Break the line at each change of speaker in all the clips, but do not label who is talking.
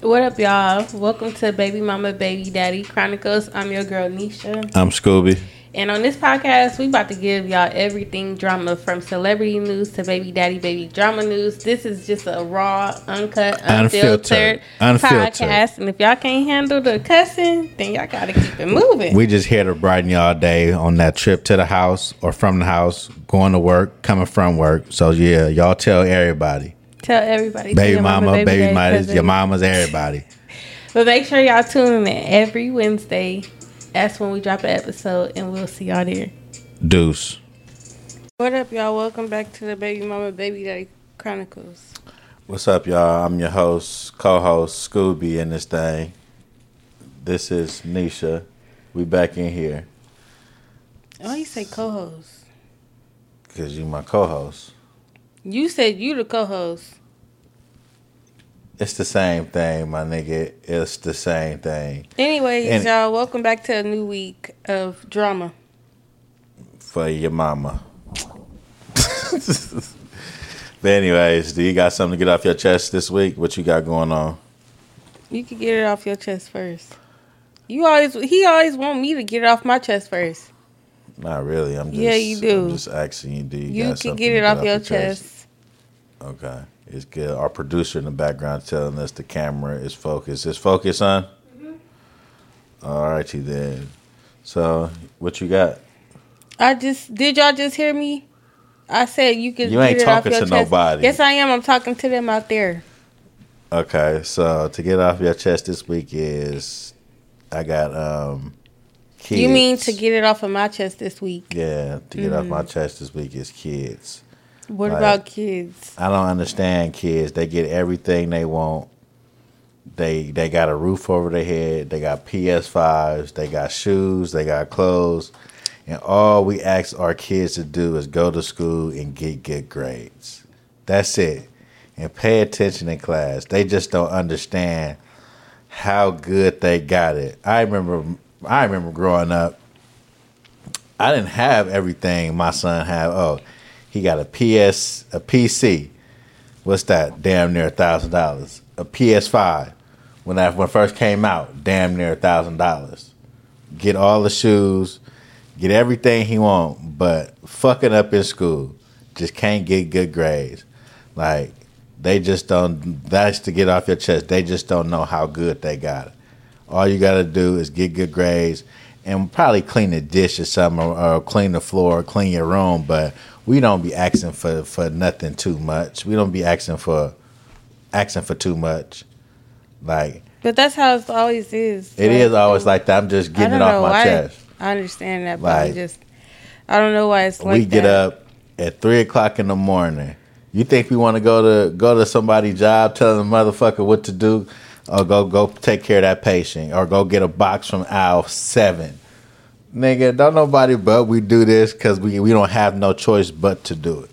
What up, y'all? Welcome to Baby Mama Baby Daddy Chronicles. I'm your girl Nisha,
I'm Scooby.
and on this podcast, we about to give y'all everything drama from celebrity news to baby daddy baby drama news. This is just a raw, uncut, unfiltered,
Unfiltered.
Podcast. And if y'all can't handle the cussing, then y'all gotta keep it moving.
We just here to brighten y'all day on that trip to the house or from the house, going to work, coming from work. So yeah, y'all tell everybody.
Tell everybody,
Baby
your
mama, baby,
daddy,
mothers, your mamas, everybody.
But make sure y'all tune in every Wednesday. That's when we drop an episode, and we'll see y'all there.
Deuce.
What up, y'all? Welcome back to the Baby Mama Baby Daddy Chronicles.
What's up, y'all? I'm your host, co-host Scooby in this thing. This is Nisha. We back in here
Why you say co-host?
because you my co-host.
You said you the co-host.
It's the same thing, my nigga. It's the same thing.
Anyways,
And-
y'all, welcome back to a new week of drama.
for your mama. but anyways, do you got something to get off your chest this week? What you got going on?
You can get it off your chest first. You always he always want me to get it off my chest first.
Not really. I'm just
Yeah, you do.
I'm just asking you. Do you,
You
got
can
something
get it off your chest.
Okay, it's good. Our producer in the background telling us the camera is focused. Is focused on?
Mm-hmm.
All righty then. So what you got?
I just did y'all just hear me? I said you could.
You ain't
get it off
talking
your
to
chest.
nobody.
Yes, I am. I'm talking to them out there.
Okay, so to get off your chest this week is I got um. Kids.
You mean to get it off of my chest this week?
Yeah, to get off my
Mm-hmm.
chest this week is kids.
What
Right.
about kids?
I don't understand kids. They get everything they want. They they got a roof over their head. They got PS5s. They got shoes. They got clothes. And all we ask our kids to do is go to school and get good grades. That's it. And pay attention in class. They just don't understand how good they got it. I remember I remember growing up I didn't have everything my son had. Oh, he got a PS, a PC. What's that? Damn near a thousand dollars. A PS5. When that when it first came out, damn near a thousand dollars. Get all the shoes, get everything he want, but fucking up in school. Just can't get good grades. Like they just don't. That's to get off your chest. They just don't know how good they got it. All you got to do is get good grades and probably clean the dish or something, or, or clean the floor, clean your room. But we don't be asking for for nothing too much. We don't be asking for asking for too much. Like
But that's how it always is.
it is always like that. I'm just getting it off my
why.
chest.
I understand that, but
Like-
just I don't know why it's like
we get
that.
up at three o'clock in the morning. You think we want to go to go to somebody's job, telling the motherfucker what to do, or go go take care of that patient, or go get a box from aisle seven? Nigga, don't nobody but we do this because we we don't have no choice but to do it.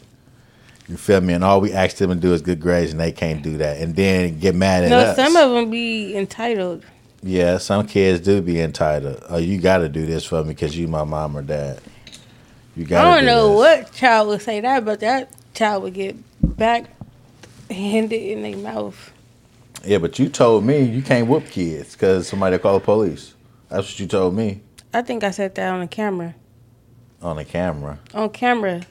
You feel me? And all we ask them to do is good grades, and they can't do that, and then get mad at
No,
us.
No, some of them be entitled.
yeah, some kids do be entitled. Oh, you got to do this for me because you my mom or dad. You got.
I don't know what child would say that, but that child would get back handed in their mouth.
Yeah, but you told me you can't whoop kids because somebody call the police. That's what you told me
I think I said that on the camera.
on the camera.
On camera.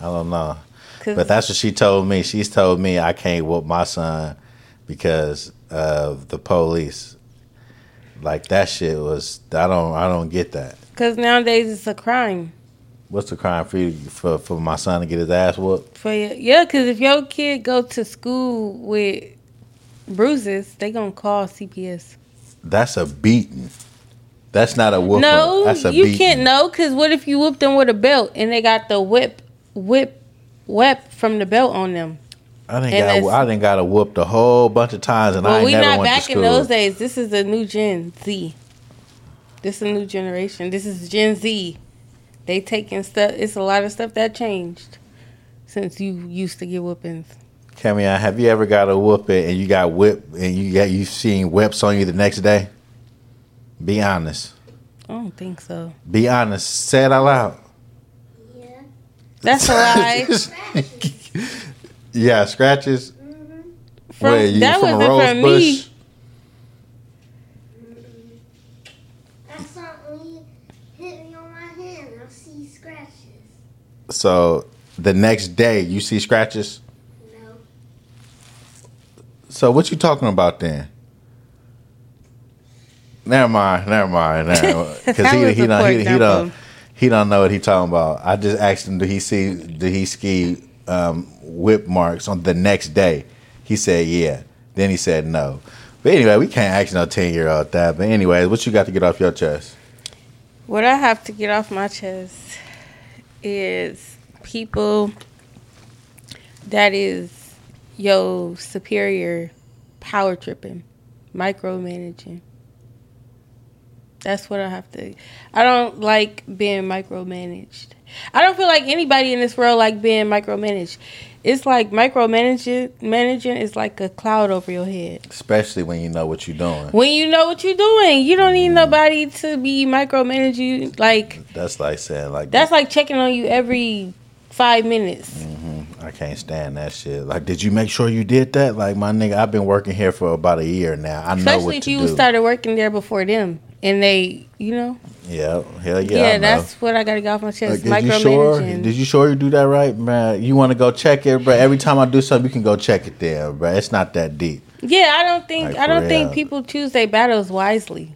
I don't know. but that's what she told me. She's told me I can't whoop my son because of the police. Like that shit was. I don't. I don't get that.
Cause nowadays it's a crime.
What's the crime for you, for for my son to get his ass whooped?
For you. Yeah, cause if your kid go to school with bruises, they gonna call CPS.
That's a beating. That's not a whooping.
No,
That's a
you
beating.
can't know, cause what if you whoop them with a belt and they got the whip, whip, whip from the belt on them?
I didn't got. I didn't got a whooped a whole bunch of times, and I
Well,
ain't
we
never
not
went
back
to
in
school.
those days. This is a new Gen Z. This is a new generation. This is Gen Z. They taking stuff. It's a lot of stuff that changed since you used to get whoopings.
Cammy, have you ever got a whooping and you got whipped and you got you seen whips on you the next day? Be honest.
I don't think so.
Be honest. Say it out loud. Yeah.
That's a lie.
yeah, scratches. Mm-hmm.
From,
Wait, you
that
from
wasn't from
bush?
me.
So the next day you see scratches?
No.
So what you talking about then? Never mind, never mind, because he he don't he, he don't he don't know what he talking about. I just asked him, did he see did he ski um, whip marks on the next day? He said yeah. Then he said no. But anyway, we can't ask no ten year old that. But anyways, what you got to get off your chest?
What I have to get off my chest is people that is yo superior power tripping, micromanaging. That's what I have to. I don't like being micromanaged. I don't feel like anybody in this world like being micromanaged. It's like micromanaging managing is like a cloud over your head.
Especially when you know what you're doing.
When you know what you're doing, you don't need mm. nobody to be micromanage you. Like
That's like saying like
that's like checking on you every five minutes. Mm-hmm.
I can't stand that shit. Like, did you make sure you did that? Like, my nigga, I've been working here for about a year now. I know
Especially
what
if
to
you
do.
started working there before them and they, you know,
yeah, hell yeah.
yeah,
know.
that's what I got to get off my chest.
Like, did you sure? Did you sure you do that right, man? You want to go check it, bro? Every time I do something, you can go check it there, bro. It's not that deep.
yeah, I don't think
Like,
I don't
for
think people choose their battles wisely.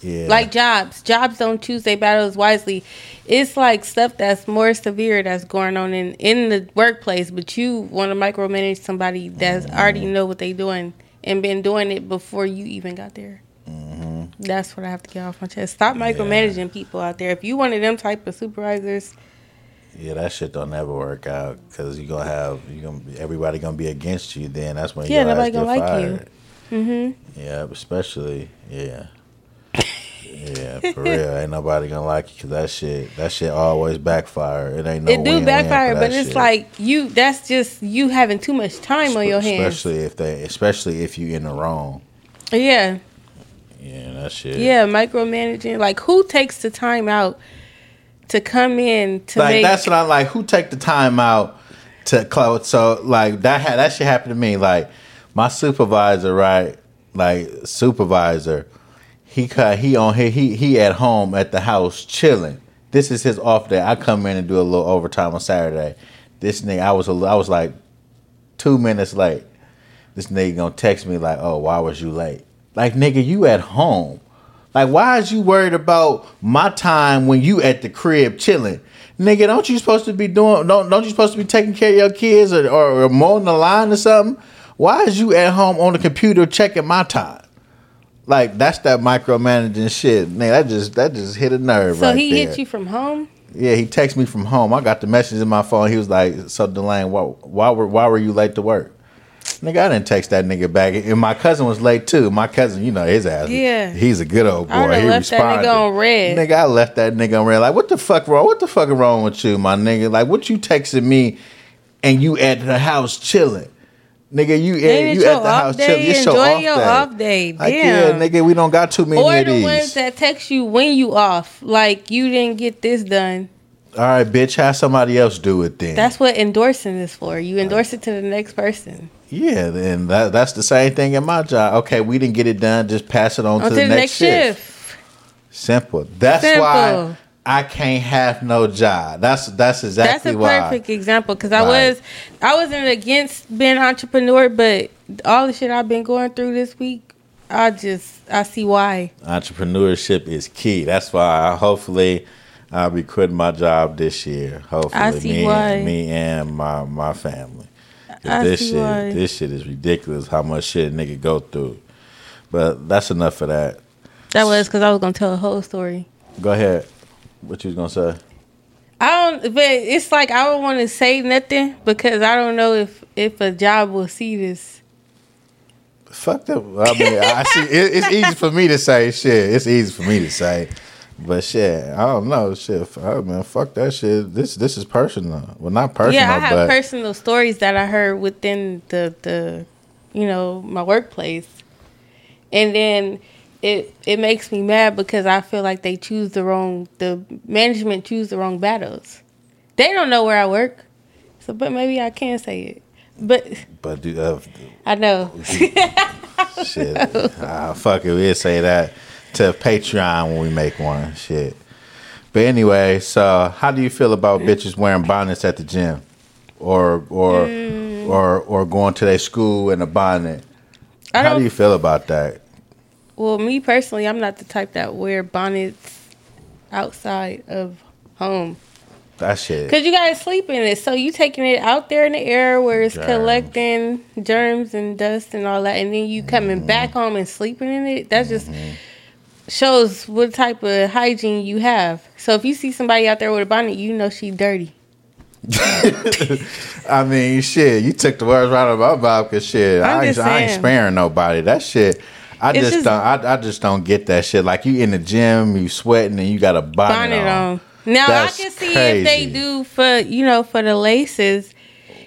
Yeah,
Like jobs, jobs don't choose their battles wisely. It's like stuff that's more severe that's going on in in the workplace, but you want to micromanage somebody that's already
Mm-hmm.
know what they doing and been doing it before you even got there.
Mm-hmm.
That's what I have to get off my chest. Stop micromanaging people out there. If you one of them type of supervisors,
yeah, that shit don't never work out because you gonna have you gonna everybody gonna be against you. Then that's when
Yeah,
your
nobody gonna like you. mm-hmm.
Yeah, especially yeah. Yeah, for real. Ain't nobody gonna like you because that shit, that shit always backfire. It ain't no
it do backfire, but it's
shit.
like you. That's just you having too much time on your hands.
Especially if they, especially if you in the wrong.
Yeah,
Yeah, that shit.
yeah, micromanaging. Like who takes the time out to come in to
like
make?
that's what I'm like. Who take the time out to close? So like that had that shit happened to me. Like my supervisor, right? Like supervisor, he he on he he he at home at the house chilling. This is his off day. I come in and do a little overtime on Saturday. This nigga, I was a, I was like two minutes late. This nigga gonna text me like, "Oh, why was you late?" Like, nigga, you at home. Like, why is you worried about my time when you at the crib chilling? Nigga, don't you supposed to be doing? Don't don't you supposed to be taking care of your kids or, or, or mowing the line or something? Why is you at home on the computer checking my time? Like that's that micromanaging shit. Nigga, that just that just hit a nerve.
so
right
he
there.
hit you from home.
Yeah, he texted me from home. I got the message in my phone. He was like, "So Delane, why, why were why were you late to work?" Nigga, I didn't text that nigga back. And my cousin was late too. My cousin, you know his ass.
Yeah.
he's a good old boy.
I
he
left that nigga on read.
Nigga, I left that nigga on read. Like, what the fuck wrong? What the fuck wrong with you, my nigga? Like, what you texting me, and you at the house chilling? Nigga, you
Ain't
you at the house chilling. It's your
Enjoy
off
your
day.
off day.
Like, yeah,
Damn.
nigga, we don't got too many
Or
of
the
these.
ones that text you when you off, like you didn't get this done.
All right, bitch, have somebody else do it then.
That's what endorsing is for. You endorse it to the next person.
Yeah, then that that's the same thing in my job. Okay, we didn't get it done. Just pass it on,
On
to the, next, shift.
shift.
Simple. That's
Simple.
why I can't have no job. That's that's exactly why.
That's a
why.
perfect example because I was I wasn't against being an entrepreneur, but all the shit I've been going through this week, I just I see why.
Entrepreneurship is key. That's why I, hopefully I'll be quitting my job this year. Hopefully,
I see
me,
why.
And, me and my my family. this
see
shit,
why.
this shit is ridiculous. How much shit a nigga go through. But that's enough of that.
That was because I was gonna tell a whole story.
Go ahead. What you was gonna say?
I don't, but it's like I don't want to say nothing because I don't know if if a job will see this.
Fuck that. I mean, I see. It, it's easy for me to say shit. It's easy for me to say, but shit, I don't know. Shit, I mean, fuck that shit. This this is personal. Well, not personal,
yeah, I have
but
personal stories that I heard within the the, you know, my workplace, and then it it makes me mad because I feel like they choose the wrong the management choose the wrong battles. They don't know where I work, so but maybe I can say it. But
but do, uh,
I know.
shit. ah, fuck it. We'll say that to Patreon when we make one. Shit. But anyway, so how do you feel about bitches wearing bonnets at the gym, or or
Mm.
or or going to their school in a bonnet?
I
How do you feel about that?
Well, me personally, I'm not the type that wear bonnets outside of home.
That shit.
Cause you gotta sleep in it, so you taking it out there in the air where it's
Germs.
collecting germs and dust and all that, and then you coming
Mm-hmm.
back home and sleeping in it. That just shows what type of hygiene you have. So if you see somebody out there with a bonnet, you know she dirty.
I mean, shit. You took the words right out of my mouth. Cause shit, I ain't,
just
I ain't sparing nobody. That shit. I just,
just-
don't. I, I just don't get that shit. Like you in the gym, you sweating, and you got a bonnet,
bonnet
on.
on. Now
That's
I can see if they do for you know for the laces,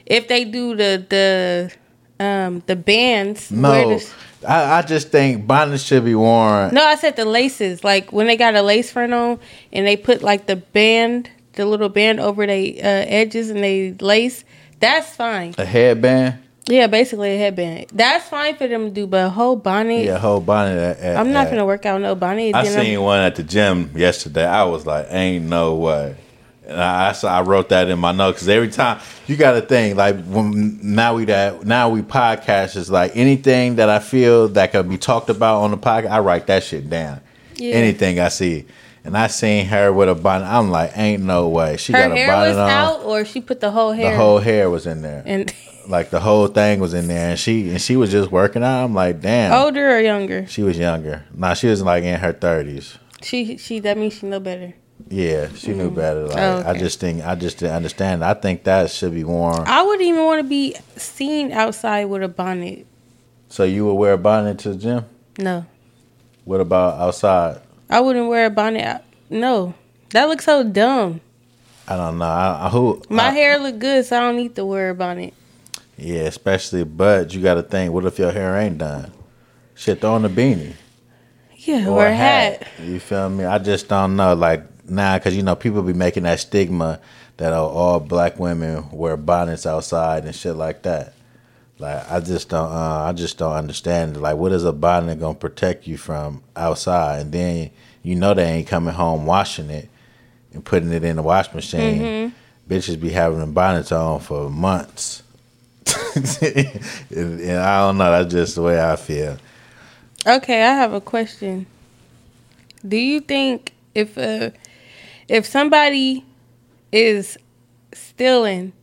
if they do the the um the bands. where
No,
the-
I, I just think bonnets should be worn.
no, I said the laces. Like when they got a lace front on and they put like the band, the little band over the uh, edges and they lace. That's fine.
A headband.
Yeah, basically a headband. That's fine for them to do, but a whole bonnet.
Yeah, whole bonnet. At, at-
I'm not
at-
gonna work out no bonnet.
I
then I'm-
seen one at the gym yesterday. I was like, ain't no way. And I, I, saw- I wrote that in my notes because every time you got to think like when now we that now we podcast is like anything that I feel that could be talked about on the podcast. I write that shit down.
Yeah.
Anything I see, and I seen her with a bonnet. I'm like, ain't no way. She
her
got a
hair
bonnet
was
on.
out, or she put the whole hair.
The whole hair was in there.
and
like the whole thing was in there, and she and she was just working out. I'm like, damn.
older or younger.
She was younger. Nah, she was like in her thirties.
She she that means she know better.
Yeah, she knew mm-hmm. better. Like
Oh,
I just think I just didn't understand. I think that should be worn.
I wouldn't even want to be seen outside with a bonnet.
So you would wear a bonnet to the gym?
No,
What about outside?
I wouldn't wear a bonnet. out- No, that looks so dumb.
I don't know. I, I, who
My
I-
hair look good, so I don't need to wear a bonnet.
Yeah, especially but you got to think. What if your hair ain't done? Shit, throw on a beanie
Yeah,
or
wear
a
a hat.
You feel me? I just don't know. Like now, because you know people be making that stigma that oh, all black women wear bonnets outside and shit like that. Like I just don't. Uh, I just don't understand. Like, what is a bonnet gonna protect you from outside? And then you know they ain't coming home washing it and putting it in the wash machine.
Mm-hmm.
Bitches be having the bonnets on for months. and, and I don't know. That's just the way I feel.
Okay, I have a question. Do you think if uh, if somebody is stealing,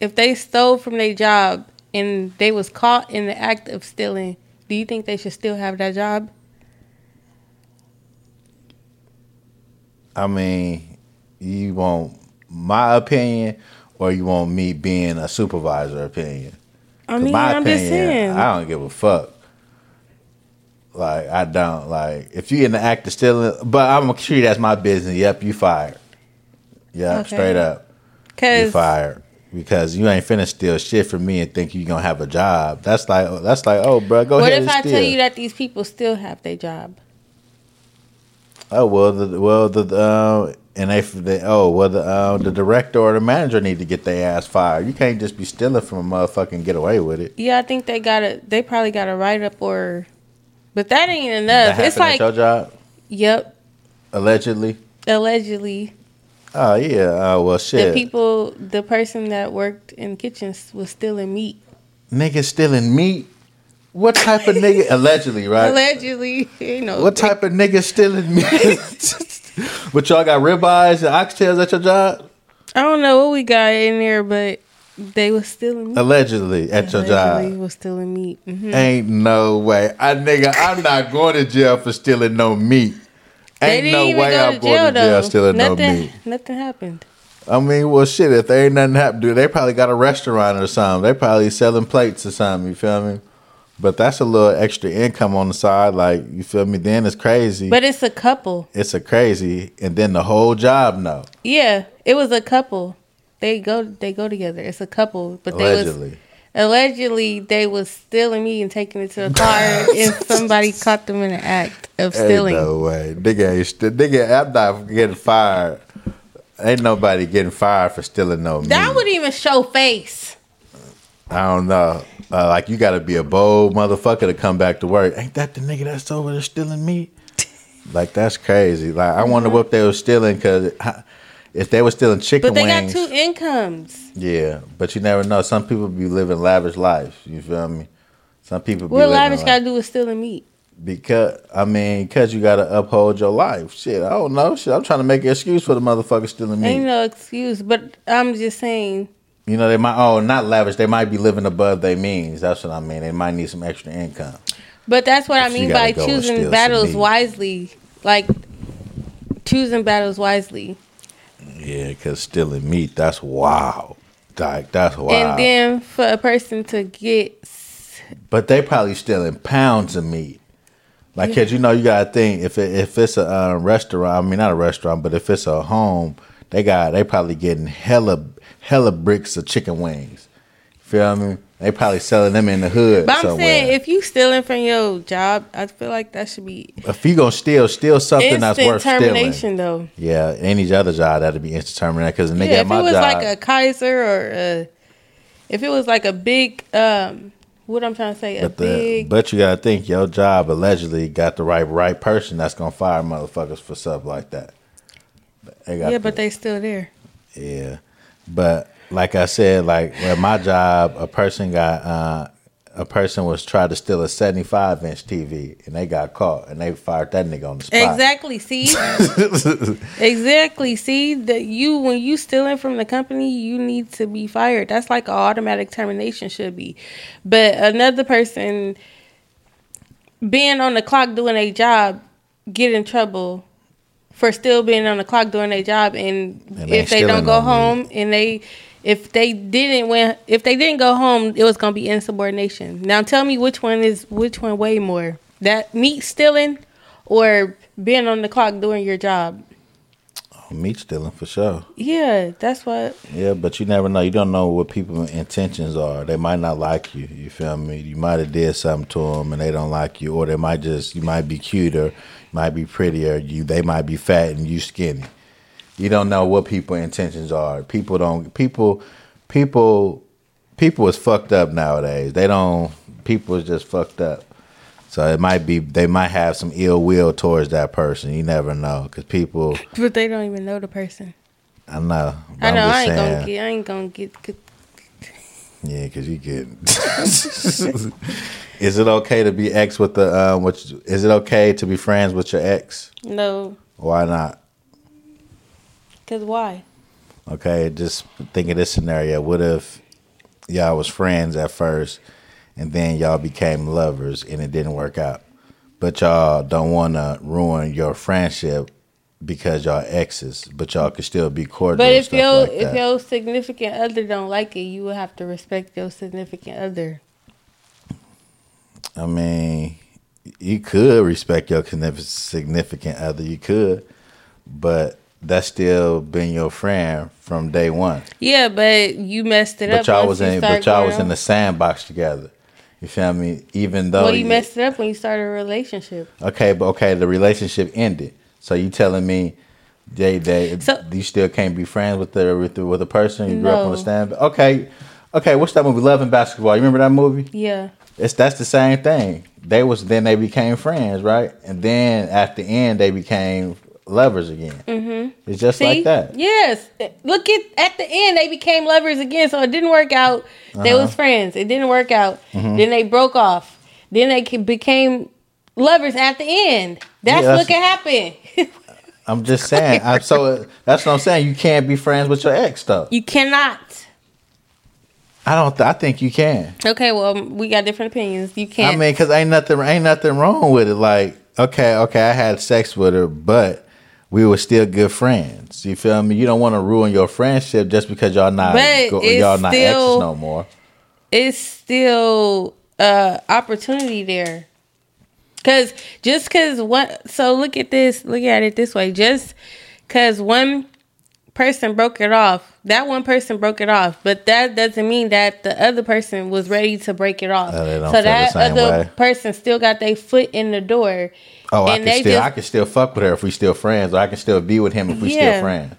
if they stole from their job and they was caught in the act of stealing, do you think they should still have that job?
I mean, you want my opinion, or you want me being a supervisor opinion?
I mean,
my
I'm just saying.
I don't give a fuck. Like I don't like if you in the act of stealing, but I'm gonna treat as my business. Yep, you fired. Yep,
Okay.
straight up, you fired because you ain't finna steal shit from me and think you gonna have a job. That's like that's like oh, bro, go
what
ahead
What
if
I
steal.
tell you that these people still have their job?
Oh well, the well the uh, and if they oh well the uh, the director or the manager need to get their ass fired. You can't just be stealing from a motherfucker and get away with it.
Yeah, I think they got to They probably got a write up or, but that ain't
That
enough. It's like,
your job
yep,
allegedly.
allegedly.
Oh yeah. Oh well, shit.
The people, the person that worked in kitchens was stealing meat.
nigga stealing meat. What type of nigga? Allegedly, right?
Allegedly, you know.
what type of nigga stealing meat? but y'all got ribeyes and oxtails at your job?
I don't know what we got in there, but they was stealing meat.
Allegedly at your
Allegedly
job.
was stealing meat. hmm
Ain't no way. I nigga, I'm not going to jail for stealing no meat. Ain't no way
go
I'm going
jail
to jail
though.
stealing
nothing,
no meat.
nothing happened.
I mean, well, shit. If there ain't nothing happened, dude, they probably got a restaurant or something. They probably selling plates or something. You feel me? But that's a little extra income on the side. Like you feel me? Then it's crazy.
But it's a couple.
it's a crazy, and then the whole job no.
Yeah, it was a couple. They go, they go together. It's a couple, but they was
Allegedly,
allegedly they was stealing me and taking it to the car, and somebody caught them in the act of
ain't
stealing.
no way. Nigga, ain't st- nigga, I'm not getting fired. Ain't nobody getting fired for stealing no meat.
That would even show face.
I don't know. Uh, like you got to be a bold motherfucker to come back to work. Ain't that the nigga that's over there stealing meat? Like that's crazy. Like I wonder what they were stealing because if they were stealing chicken
But they
wings,
got two incomes.
yeah. But you never know. Some people be living lavish lives. You feel me? Some people
What lavish got to do with stealing meat?
because I mean, because you gotta uphold your life. Shit, I don't know. Shit, I'm trying to make an excuse for the motherfucker stealing meat.
Ain't no excuse, but I'm just saying.
You know, they might. Oh, not lavish. They might be living above their means. That's what I mean. They might need some extra income.
But that's what I mean by
go and steal
choosing battles wisely. Like choosing battles wisely.
Yeah, because stealing meat, that's wow. Like that's wow.
And then for a person to get
but they probably stealing pounds of meat. Like, cause you know, you gotta think if it, if it's a uh, restaurant. I mean, not a restaurant, but if it's a home, they got they probably getting hella hella bricks of chicken wings. Feel me? They probably selling them in the hood
But I'm
somewhere.
saying if you stealing from your job, I feel like that should be
if you gonna steal, steal something that's worth stealing.
termination though.
Yeah, any other job that'd be instant termination. Because nigga
Yeah,
at
if it was
job,
like a Kaiser or a, if it was like a big um what I'm trying to say, a
but, the,
big
but you gotta think your job allegedly got the right right person that's gonna fire motherfuckers for stuff like that.
Yeah,
the-
but they still there.
Yeah, but like I said, like at my job, a person got uh, a person was trying to steal a seventy-five inch TV, and they got caught, and they fired that nigga on the spot.
Exactly. See, exactly. See that you when you stealing from the company, you need to be fired. That's like an automatic termination should be. But another person being on the clock doing a job get in trouble for still being on the clock doing their job, and,
And
if they don't go
on me.
home and they. If they didn't when if they didn't go home, it was gonna be insubordination. Now tell me which one is which one way more that meat stealing or being on the clock doing your job.
Oh, meat stealing for sure.
Yeah, that's what.
Yeah, but you never know. You don't know what people's intentions are. They might not like you. You feel me? You might have did something to them and they don't like you, or they might just you might be cuter, might be prettier. You they might be fat and you skinny. You don't know what people's intentions are. People don't. People, people, people is fucked up nowadays. They don't. People is just fucked up. So it might be they might have some ill will towards that person. You never know because people.
But they don't even know the person.
I know.
I know. I ain't
saying.
gonna get. I ain't gonna get. get
Yeah, because you get. is it okay to be ex with the um? Which is it okay to be friends with your ex?
no,
Why not?
cause why?
Okay, just think of this scenario. What if y'all was friends at first, and then y'all became lovers, and it didn't work out, but y'all don't want to ruin your friendship because y'all exes, but y'all could still be cordial.
But if your
like
if your significant other don't like it, you would have to respect your significant other.
I mean, you could respect your significant other. You could, but that's still been your friend from day one.
Yeah, but you messed it
But
up.
y'all was
you
in, but y'all was in the sandbox together. You feel me? Even though
Well, you messed it up when you started a relationship.
Okay, but okay, the relationship ended. So you telling me they they
So-
you still can't be friends with the with the, with a person you grew up on the stand? Okay, okay. What's that movie? Love and Basketball. You remember that movie?
Yeah.
It's that's the same thing. They was then they became friends, right? And then at the end they became lovers again. Mm-hmm. It's just
See?
like that.
Yes. Look at at the end they became lovers again, so it didn't work out. They
Uh-huh.
was friends. It didn't work out.
Mm-hmm.
Then they broke off. Then they became lovers at the end. That's,
Yeah,
what can happen.
I'm just saying. I, so that's what I'm saying. You can't be friends with your ex though.
you cannot.
I don't. Th- I think you can.
Okay, well, we got different opinions. You can't.
I mean, cause ain't nothing ain't nothing wrong with it. Like, okay, okay, I had sex with her, but we were still good friends. You feel me? You don't want to ruin your friendship just because y'all not go, y'all not exes no more.
it's still uh opportunity there because just because one so look at this look at it this way just because one person broke it off that one person broke it off but that doesn't mean that the other person was ready to break it off
Uh,
so that other
way.
person still got their foot in the door
Oh, I can
they
still
just-
I can still fuck with her if we still friends, or I can still be with him if we
Yeah.
still friends.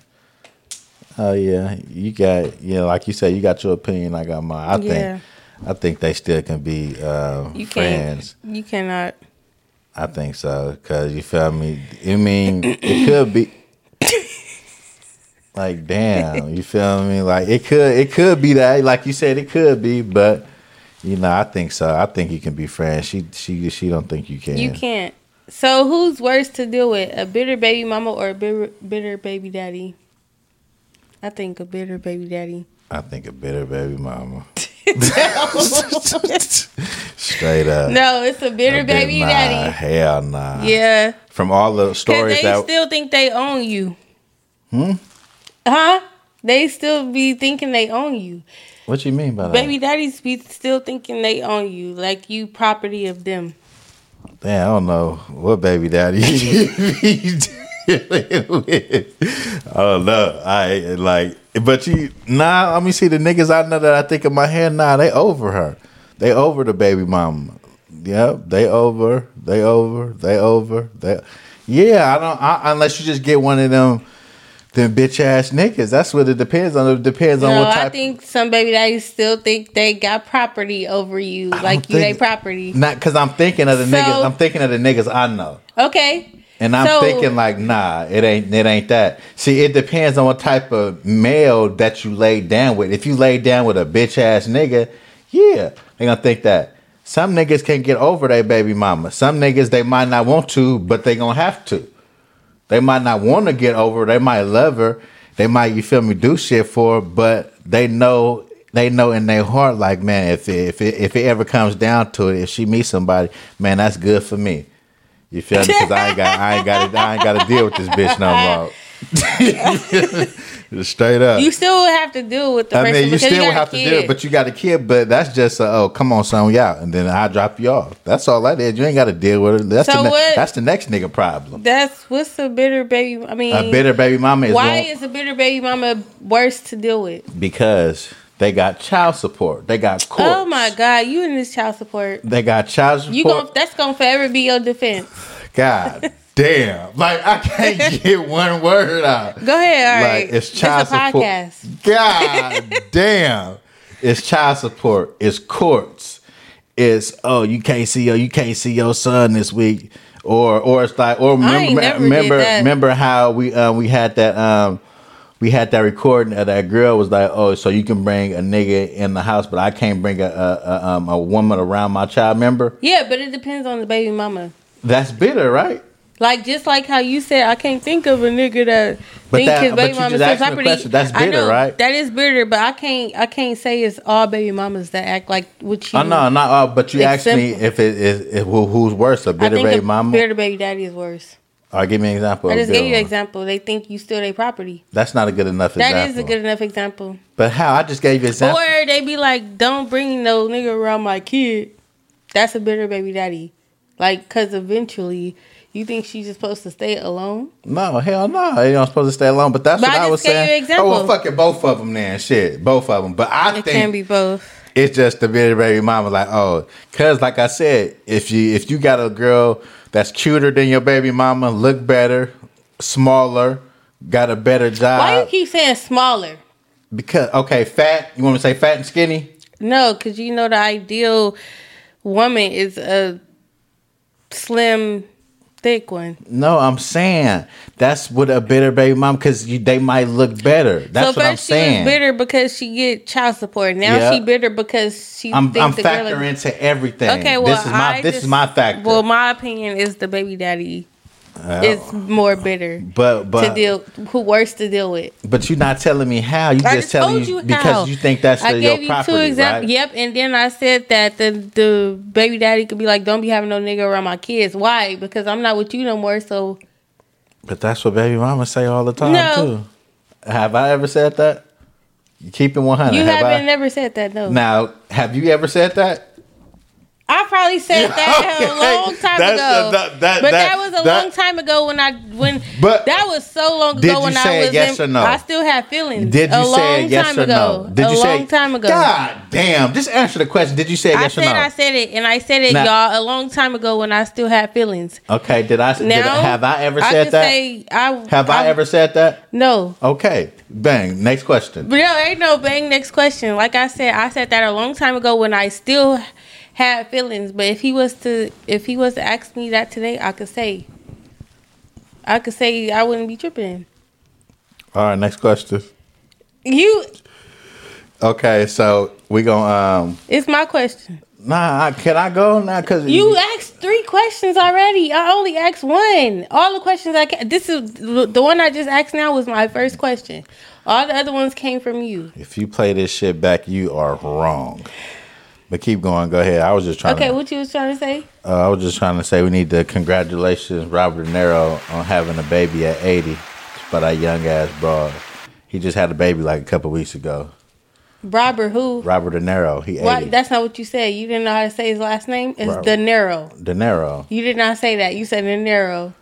Oh yeah, you got you know, like you said, you got your opinion. I got mine. I
Yeah.
think I think they still can be uh,
you
friends.
can't you cannot
I think so. Cause you feel me? I mean, it could be. Like damn, you feel me? Like it could, it could be that. Like you said, it could be, but you know, I think so. I think you can be friends. She, she, she don't think you can.
You can't. So who's worse to deal with, a bitter baby mama or a bitter, bitter baby daddy? I think a bitter baby daddy.
I think a bitter baby mama. Straight up.
No, it's a bitter
A
baby
nah,
daddy.
Hell nah.
Yeah,
From all the stories
they
that
still think they own you. Hmm. Huh? They still be thinking they own you.
what you mean by that?
Baby daddies be still thinking they own you, like you property of them.
Damn, I don't know what baby daddy you dealing with. I don't know. I like, but you nah. Let me see the niggas I know that I think in my head. Nah, they over her. They over the baby mama. Yep, they over. They over. They over. They. Yeah, I don't. I, unless you just get one of them, them bitch ass niggas. That's what it depends on. It depends on
No,
what type.
I think some baby daddies still think they got property over you, like you they property.
Not because I'm thinking of the
So-
niggas. I'm thinking of the niggas I know.
Okay.
And I'm
So-
thinking like, nah, it ain't it ain't that. See, it depends on what type of male that you lay down with. If you lay down with a bitch ass nigga, yeah, they gonna think that. Some niggas can't get over their baby mama. Some niggas they might not want to, but they gonna have to. They might not want to get over. They might love her. They might, you feel me, do shit for her, but they know they know in their heart, like, man, if it, if it, if it ever comes down to it, if she meets somebody, man, that's good for me. You feel me? Because I ain't got I ain't got I ain't got to deal with this bitch no more. Straight up.
You still have to deal with the
I mean, you still
a
have to deal, but you got a kid. But that's just a, oh, come on, son, we out, and then I drop you off. That's all that is. You ain't got to deal with it. That's
So
the
what-
that's the next nigga problem.
That's what's the bitter baby. I mean,
A bitter baby mama is
why
going-
is a bitter baby mama worse to deal with?
because they got child support. They got court.
Oh my god, you in this child support?
They got child support.
You gon' that's gonna forever be your defense.
God damn! Like I can't get one word out.
Go ahead, all right.
Like it's
This
child
a
support.
podcast.
God damn! It's child support. It's courts. It's oh you can't see your you can't see your son this week, or or it's like or remember remember remember how we um we had that um. We had that recording of that girl was like, "Oh, so you can bring a nigga in the house, but I can't bring a a, a, um, a woman around my child member."
Yeah, but it depends on the baby mama.
That's bitter, right?
Like just like how you said, I can't think of a nigga that
But
think
that-
his baby mama's
just
his
asked me a
property.
That's
I
bitter,
know,
right?
That is bitter, but I can't I can't say it's all baby mamas that act like what you.
Oh no, not all. But you
It's
asked me if it is who, who's worse, a bitter
think
baby
a
mama,
bitter baby daddy is worse.
All right, give me an example.
I just gave you an example. They think you steal their property.
That's not a good enough
That
example.
is a good enough example.
But how? I just gave you an example.
Or they be like, "Don't bring no nigga around my kid." That's a bitter baby daddy. Like, cause eventually, you think she's supposed to stay alone?
No, hell no. You don't supposed to stay alone. But that's
But
what
I
I, was saying. Oh well, fuck it, both of them then. Shit, both of them. But I
It
think
can be both.
it's just the bitter baby mama. Like, oh, cause like I said, if you if you got a girl that's cuter than your baby mama, look better, smaller, got a better job.
Why you keep saying smaller?
because okay, fat. You want me to say fat and skinny?
No, because you know the ideal woman is a slim, thick one.
No, I'm saying that's what a bitter baby mom because they might look better. That's
so
what I'm
first she was
saying.
bitter because she get child support. Now
Yeah.
she bitter because she
I'm, I'm factoring
is-
into everything.
Okay, well,
this is my
I
this
just-
is my factor.
Well, my opinion is the baby daddy
Uh,
is more bitter
but
to
but
deal, who worse to deal with.
but you're not telling me how. You
I
just telling you,
you
because you think that's
I
the,
gave
your
you
property,
two examples.
right?
Yep, and then I said that the the baby daddy could be like, "Don't be having no nigga around my kids." Why? Because I'm not with you no more. So
But that's what baby mama say all the time
No.
too. Have I ever said that? You keep it 100.
you
have
haven't
I?
never said that. No,
Now, have you ever said that?
I probably said that
Okay.
a long time
That's
ago.
a- that- that-
but
that-
that, was a long time ago when I when
But-
that was so long
Did
ago when I was
yes
in,
or no?
I still have feelings.
Did you
a
say
long
yes
time
or
ago.
no? Did
a
you say
long time ago.
God damn! Just answer the question. Did you say
I
yes or no?
I said it, and I said it,
Now-
y'all, a long time ago when I still had feelings.
okay. Did I? Did,
Now
have I ever
I
said
can
that?
Say I
have I, ever said that?
No,
Okay. Bang. Next question.
but no, ain't no bang. Next question. Like I said, I said that a long time ago when I still had feelings. But if he was to if he was to ask me that today, I could say I could say I wouldn't be tripping.
All right, next question.
You
Okay, so we gonna um.
it's my question.
Nah, I- can I go now? Cause
You asked three questions already. I only asked one. All the questions I can, this is the one I just asked now was my first question. All the other ones came from you.
If you play this shit back, you are wrong. But keep going. Go ahead. I was just trying.
Okay,
to,
what you was trying to say?
uh, I was just trying to say we need to congratulations Robert De Niro on having a baby at 80 by that young ass broad. He just had a baby like a couple weeks ago.
Robert who?
Robert De Niro. He 80.
Why, that's not what you said. You didn't know how to say his last name. It's
Robert.
De Niro.
De Niro.
You did not say that. You said De Niro.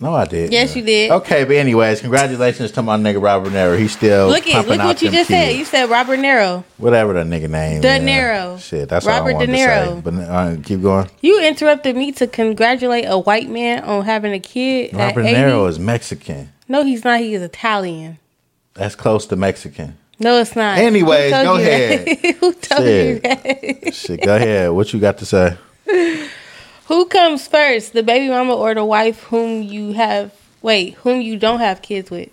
No, I did.
Yes, you did.
Okay, but anyways, congratulations to my nigga Robert De Niro. He's still
Look at look
out
what you just said.
kids.
You said Robert Niro.
Whatever the nigga name.
De
is.
Niro.
Shit, that's
Robert
all I wanted
De
to say.
Niro.
But uh, keep going.
You interrupted me to congratulate a white man on having a kid.
Robert
at
De
80.
Niro is Mexican.
No, he's not. He is Italian.
That's close to Mexican.
No, it's not.
Anyways, go ahead.
Who told you that?
Shit, go ahead. What you got to say?
Who comes first, the baby mama or the wife whom you have? Wait, whom you don't have kids with?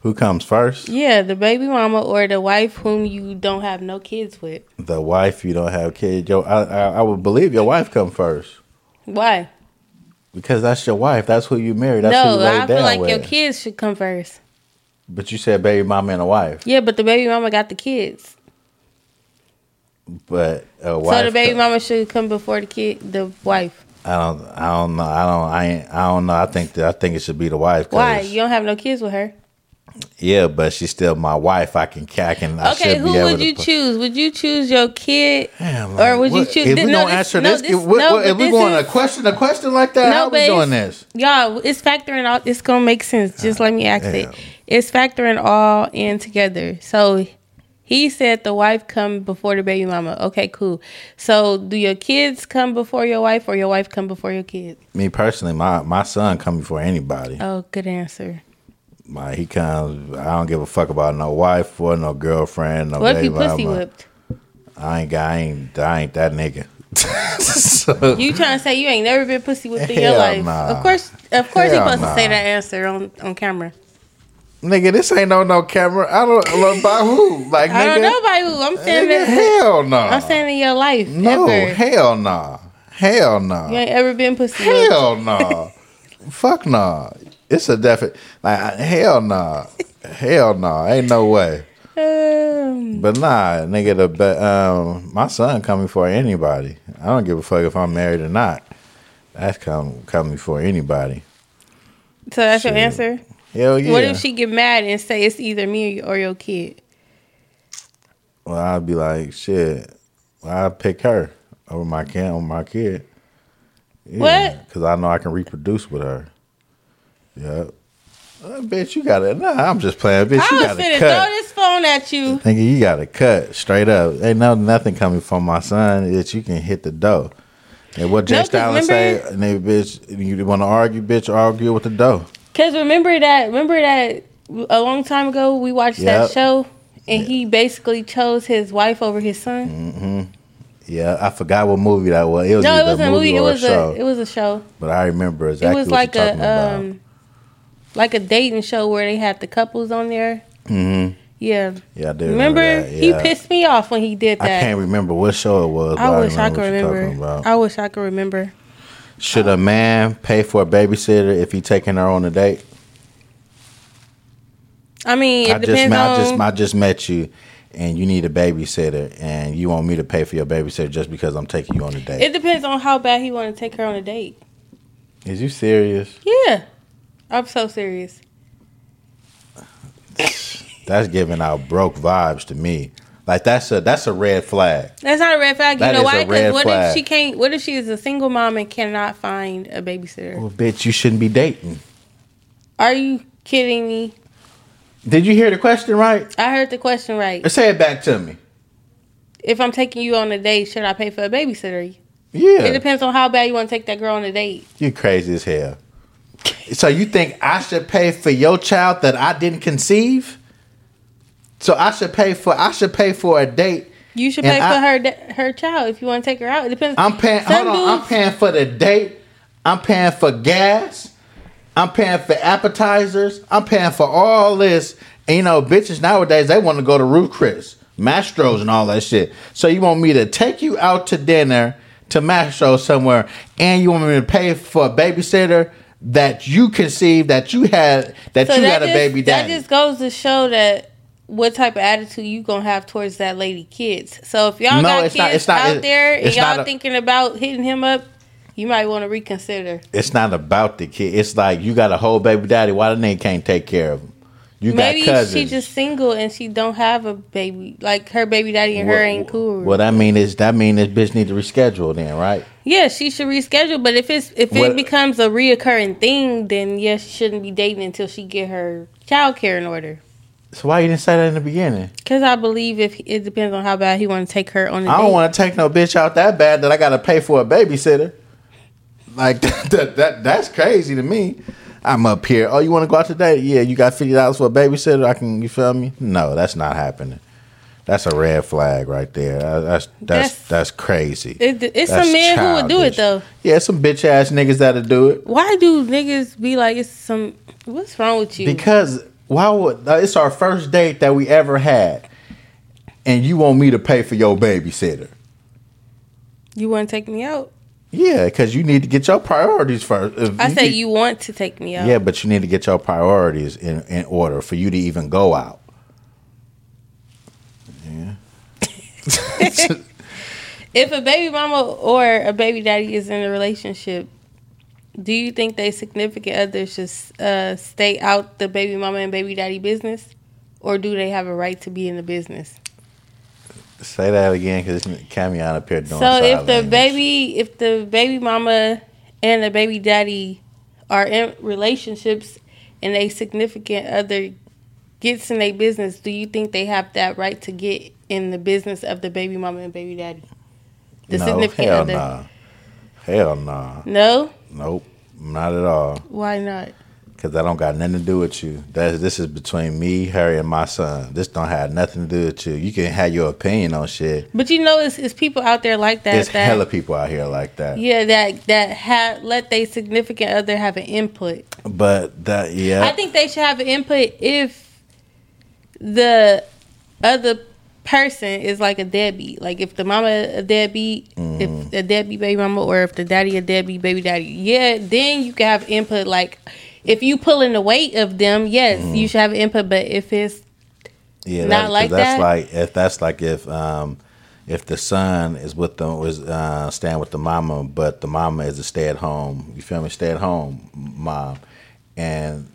Who comes first?
Yeah, the baby mama or the wife whom you don't have no kids with.
The wife. You don't have kids. Yo, I, I, I would believe your wife come first
Why?
because that's your wife. That's who you married. That's who
no,
you laid
I feel
down
like
with.
your kids should come first.
But you said baby mama and a wife.
Yeah, but the baby mama got the kids,
But a wife.
so the baby
come-
mama should come before the kid, the wife.
I don't. I don't know. I don't. I ain't. I don't know. I think. That, I think it should be the wife.
Why? You don't have no kids with her.
Yeah, but she's still my wife. I can. I can. I
Okay, who would you
put-
choose? Would you choose your kid,
Damn,
or
like,
would you choose?
If we
no,
don't
this-
answer
no,
this,
this-
if, we,
no,
if we
this
going a question, a question like that, how we doing this?
Y'all, it's factoring all. It's gonna make sense. Just ah, let me ask it. It's factoring all in together. So he said the wife come before the baby mama. Okay, cool. So do your kids come before your wife, or your wife come before your kids?
Me personally, my my son come before anybody.
Oh, good answer.
My he comes. I don't give a fuck about no wife or no girlfriend. No
What if you pussy
mama.
whipped?
I ain't. got- I ain't. I ain't that nigga. so,
You trying to say you ain't never been pussy whipped in your life?
nah.
Of course, of course, you
Hell
supposed to say that answer on on camera.
Nigga, this ain't no no camera. I don't know by who. Like nigga,
I don't know about who. I'm saying
nigga,
that.
hell no.
I'm saying in your life.
no.
ever.
Hell no. Hell no.
You ain't ever been pussy.
Hell no. Fuck no. It's a definite. Like hell no. hell no. Ain't no way.
Um,
But nah, nigga. The be- um, my son coming for anybody. I don't give a fuck if I'm married or not. That's come coming for anybody.
so that's your answer.
Hell yeah.
What if she get mad and say it's either me or your kid?
Well, I'd be like, shit. I'd pick her over my kid. Over my kid.
What?
Because I know I can reproduce with her. Yep. Uh, bitch, you got to Nah, I'm just playing. Bitch, you
I
got to cut.
throw this phone at you.
Nigga, you got to cut straight up. Ain't no nothing coming from my son that you can hit the dough. And what Jay
No,
Stalin say, and they, bitch, you want to argue, bitch, argue with the dough.
Cause remember that remember that a long time ago we watched
Yep.
that show and he basically chose his wife over his son.
Yeah, I forgot what movie that was. It was
no, it wasn't a movie. It
or
was
show.
a it was a show.
but I remember exactly.
It was
what
like a
about.
um like a dating show where they had the couples on there.
hmm
Yeah.
Yeah, I do
Remember,
that.
he pissed me off when he did that.
I can't remember what show it was.
I wish I
remember
could
what you're talking
remember. I wish I could remember.
Should a man pay for a babysitter if he's taking her on a date?
I mean, it
I just,
depends
met. I just I just met you, and you need a babysitter, and you want me to pay for your babysitter just because I'm taking you on a date.
it depends on how bad he want to take her on a date.
Is you serious?
Yeah, I'm so serious.
That's giving out broke vibes to me. Like that's a that's a red flag.
That's not a red flag. You
That
know
is
why? Because what
flag.
if she can't? What if she is a single mom and cannot find a babysitter?
Well, bitch, you shouldn't be dating.
Are you kidding me?
Did you hear the question right?
I heard the question right.
Say it back to me.
If I'm taking you on a date, should I pay for a babysitter?
Yeah.
It depends on how bad you want to take that girl on a date.
You're crazy as hell. So you think I should pay for your child that I didn't conceive? So I should pay for I should pay for a date
You should pay
I-
for her her child if you want to take her out. It depends.
I'm paying.
Some
Hold on. I'm paying for the date. I'm paying for gas. I'm paying for appetizers. I'm paying for all this. And you know, bitches nowadays they want to go to Ruth Chris, Mastro's, and all that shit. So you want me to take you out to dinner to Mastro's somewhere, and you want me to pay for a babysitter that you conceived that you had that
So
you
that
had a
just,
baby
That just goes to show that what type of attitude you gonna have towards that lady kids. So if y'all
No,
got
it's
kids
not- it's not-
out
it-
there and y'all
a-
thinking about hitting him up, you might want to reconsider.
it's not about the kid. It's like you got a whole baby daddy. Why the nigga can't take care of him? You
Maybe
got cousins.
she just single and she don't have a baby. Like her baby daddy and her ain't cool.
What I mean is that mean this bitch need to reschedule then, right?
Yeah, she should reschedule. But if it's if
What-
it becomes a reoccurring thing, then yes, she shouldn't be dating until she get her child care in order.
So why you didn't say that in the beginning?
Because I believe if it depends on how bad he want to take her on
I don't want to take no bitch out that bad that I got to pay for a babysitter. Like that, that, that's crazy to me. I'm up here. Oh, you want to go out today? Yeah, you got fifty dollars for a babysitter. I can. You feel me? No, that's not happening. That's a red flag right there. Uh, That's that's that's,
That's-
crazy.
It, it's
That's
some men who would do it though.
Yeah, some bitch ass niggas that'll do it.
Why do niggas be like it's some? What's wrong with you?
Because why would uh, it's our first date that we ever had, and you want me to pay for your babysitter?
you want to take me out?
Yeah, because you need to get your priorities first. If
I say
get-
you want to take me out.
Yeah, but you need to get your priorities in, in order for you to even go out. Yeah.
If a baby mama or a baby daddy is in a relationship, do you think they significant others should uh, stay out the baby mama and baby daddy business, or do they have a right to be in the business?
Say that again, because Camion up here doing.
so if the
language.
baby, if the baby mama and the baby daddy are in relationships, and a significant other gets in their business, do you think they have that right to get in the business of the baby mama and baby daddy? The
no,
significant
hell
other.
nah, hell nah,
No,
nope, not at all.
why not?
Because I don't got nothing to do with you. That this is between me, Harry, and my son. This don't have nothing to do with you. You can have your opinion on shit.
But you know, it's, it's people out there like that.
There's
that
hella people out here like that.
yeah, that that have let their significant other have an input.
But that yeah,
I think they should have an input if the other person is like a deadbeat. Like if the mama a deadbeat,
Mm.
if a deadbeat baby mama, or if the daddy a deadbeat baby daddy. Yeah, then you can have input. Like if you pulling the weight of them, yes,
Mm.
you should have input. But if it's
Yeah,
Not
that,
like
that's
that?
like if that's like if um if the son is with the was uh staying with the mama, but the mama is a stay at home. You feel me? Stay at home mom, and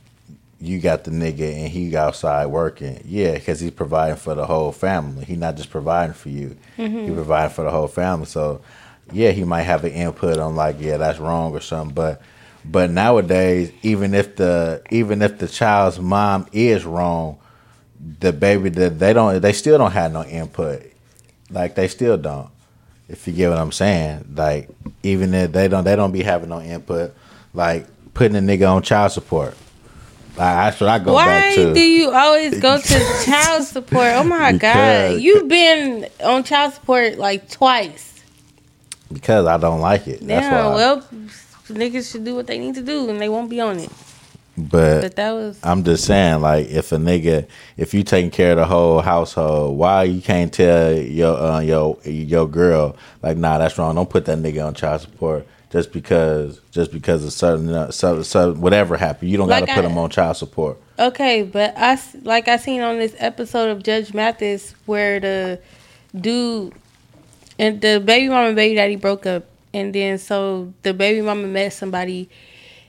you got the nigga and he outside working. Yeah, because he's providing for the whole family. He not just providing for you. Mm-hmm. He providing for the whole family. So yeah, he might have an input on like yeah that's wrong or something, but. But nowadays, even if the even if the child's mom is wrong, the baby that they don't they still don't have no input like they still don't if you get what i'm saying like even if they don't they don't be having no input like putting a nigga on child support that's what i go back
Why do you always go to child support? Oh my god, you've been on child support like twice.
because i don't like it that's why
well, niggas should do what they need to do, and they won't be on it.
but
But that was
I'm just saying, like, if a nigga, if you taking care of the whole household, why you can't tell your uh, your your girl, like, nah, that's wrong. Don't put that nigga on child support just because just because of certain uh, so, so whatever happened. You don't got to put
I-
him on child support.
okay. But I like I seen on this episode of Judge Mathis where the dude and the baby mama and baby daddy broke up, and then so the baby mama met somebody,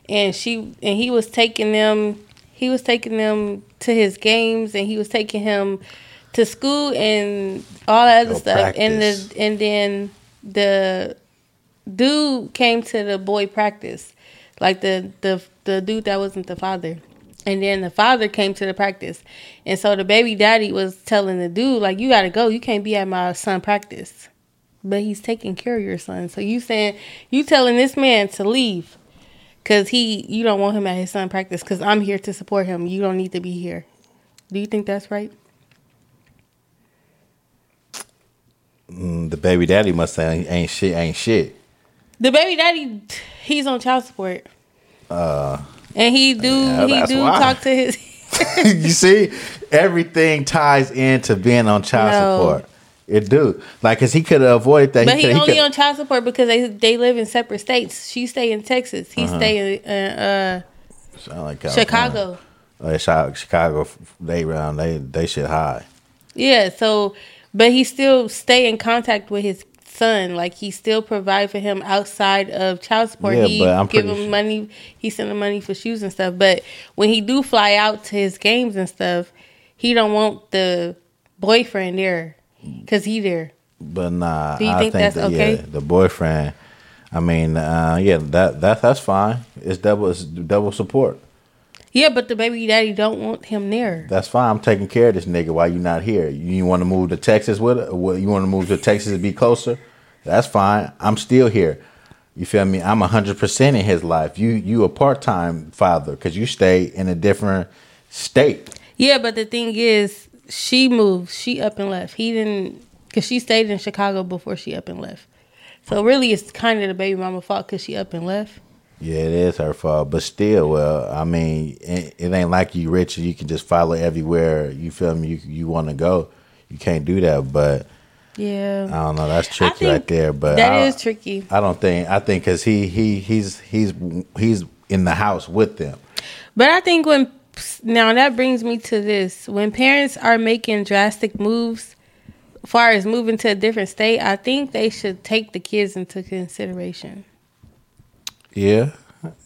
and she and he was taking them. He was taking them to his games, and he was taking him to school and all that other
Go
stuff. And the and then the dude came to the boy practice, like the the the dude that wasn't the father. And then the father came to the practice. And so the baby daddy was telling the dude, like, you gotta go. You can't be at my son practice. But he's taking care of your son. So you saying you telling this man to leave because he you don't want him at his son practice because I'm here to support him. You don't need to be here. Do you think that's right?
Mm, the baby daddy must say ain't shit, ain't shit.
The baby daddy, he's on child support. Uh, and he do
yeah,
he do
why.
talk to his.
you see, everything ties into being on child
No.
support. It do like, cause he could have avoided that.
But he,
coulda-
only
coulda-
on child support because they they live in separate states. She stay in Texas.
Uh-huh.
He stay in uh,
Sound like
uh, Chicago.
Oh, Chicago, they around they they shit high.
Yeah. So, but he still stay in contact with his son. Like he still provide for him outside of child support.
Yeah,
he
but I'm
give him
sure-
money. He send him money for shoes and stuff. But when he do fly out to his games and stuff, he don't want the boyfriend there because he there.
But nah,
Do you
I
think
think
that's
that,
okay?
yeah, the boyfriend. I mean, uh, yeah, that that that's fine. It's double it's double support.
Yeah, but the baby daddy don't want him there.
That's fine. I'm taking care of this nigga while you not here. You, want to move to Texas with it? You want to move to Texas to be closer? That's fine. I'm still here. You feel me? I'm 100% in his life. You you a part-time father cuz you stay in a different state.
Yeah, but the thing is, she moved. She up and left. He didn't, because she stayed in Chicago before she up and left. So really, it's kind of the baby mama fault because she up and left.
Yeah, it is her fault, but still, well, I mean, it, it ain't like you rich and you can just follow everywhere. You feel me? You you want to go, you can't do that. But
yeah, I
don't know. That's tricky right there. But
that
I,
is tricky.
I don't think. I think because he he he's he's he's in the house with them.
But I think when now that brings me to this: when parents are making drastic moves, far as moving to a different state, I think they should take the kids into consideration.
Yeah,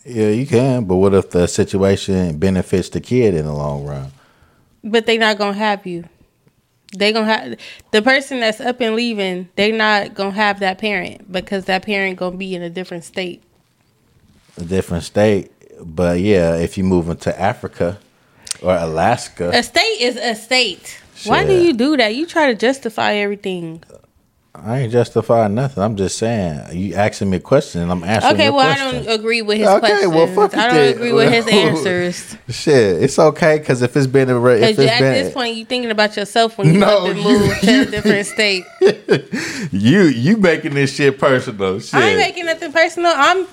yeah, you can. But what if the situation benefits the kid in the long run?
But they not gonna have you. They gonna have the person that's up and leaving. They not gonna have that parent because that parent gonna be in a different state.
A different state. But yeah, if you move into Africa or Alaska,
A state is a state. Why do you do that? You try to justify everything.
I ain't justifying nothing. I'm just saying you asking me a question and I'm answering.
Okay, well I don't agree with his
Okay,
questions.
well, fuck
I don't agree with his answers.
Shit, it's okay because if it's been a re- if it's
at
been
this point, you thinking about yourself when you
No,
and
you-
move to a different state.
you you making this shit personal. Shit.
I ain't making nothing personal. I'm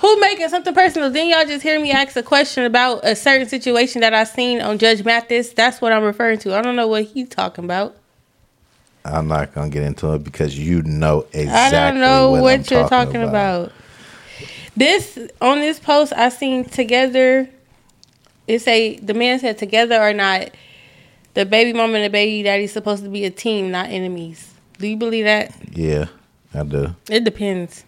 who making something personal. Then y'all just hear me ask a question about a certain situation that I seen on Judge Mathis. That's what I'm referring to. I don't know what he's talking about.
I'm not gonna get into it because you know exactly.
I don't know
what,
what, you're talking about. This on this post I seen together. It say the man said together or not. The baby mama and the baby daddy supposed to be a team, not enemies. Do you believe that?
Yeah, I do.
It depends.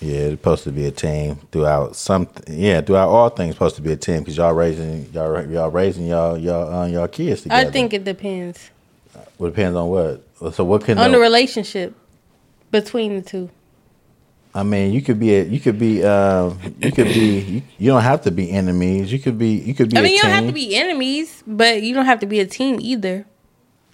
Yeah, it's supposed to be a team throughout some. Yeah, throughout all things, supposed to be a team because y'all raising y'all y'all raising y'all y'all uh, y'all kids together.
I think it depends
Well, it depends on what. So what can
on
the-
relationship between the two.
I mean, you could be a, you could be um, you could be you, you don't have to be enemies. You could be you could be.
I mean, you don't have to be enemies, but you don't have to be a team either.